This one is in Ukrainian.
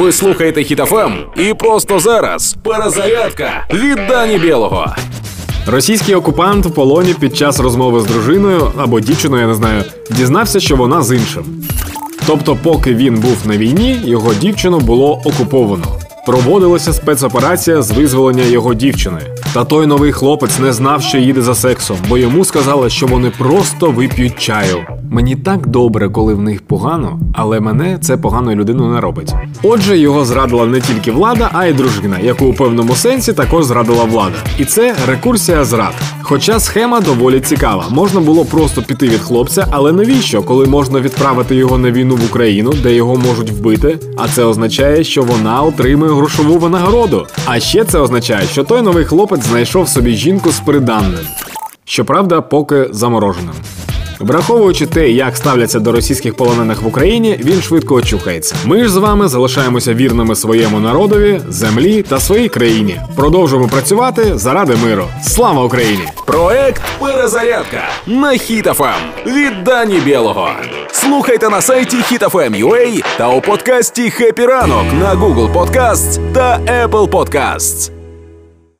Ви слухаєте Хітофем і просто зараз перезарядка від Дані Білого. Російський окупант в полоні під час розмови з дружиною або дівчиною, я не знаю, дізнався, що вона з іншим. Тобто, поки він був на війні, його дівчину було окуповано. Проводилася спецоперація з визволення його дівчини. Та той новий хлопець не знав, що їде за сексом, бо йому сказали, що вони просто вип'ють чаю. Мені так добре, коли в них погано, але мене це поганою людиною не робить. Отже, його зрадила не тільки влада, а й дружина, яку у певному сенсі також зрадила влада. І це рекурсія зрад. Хоча схема доволі цікава. Можна було просто піти від хлопця, але навіщо, коли можна відправити його на війну в Україну, де його можуть вбити? А це означає, що вона отримує грошову винагороду. А ще це означає, що той новий хлопець знайшов собі жінку з приданним. Щоправда, поки замороженим. Враховуючи те, як ставляться до російських полонених в Україні, він швидко очухається. Ми ж з вами залишаємося вірними своєму народові, землі та своїй країні. Продовжуємо працювати заради миру. Слава Україні! Проект Перезарядка на Хітофем від Дані Білого. Слухайте на сайті HitFM.ua та у подкасті «Хеппі ранок» на Google Podcasts та Apple Podcasts.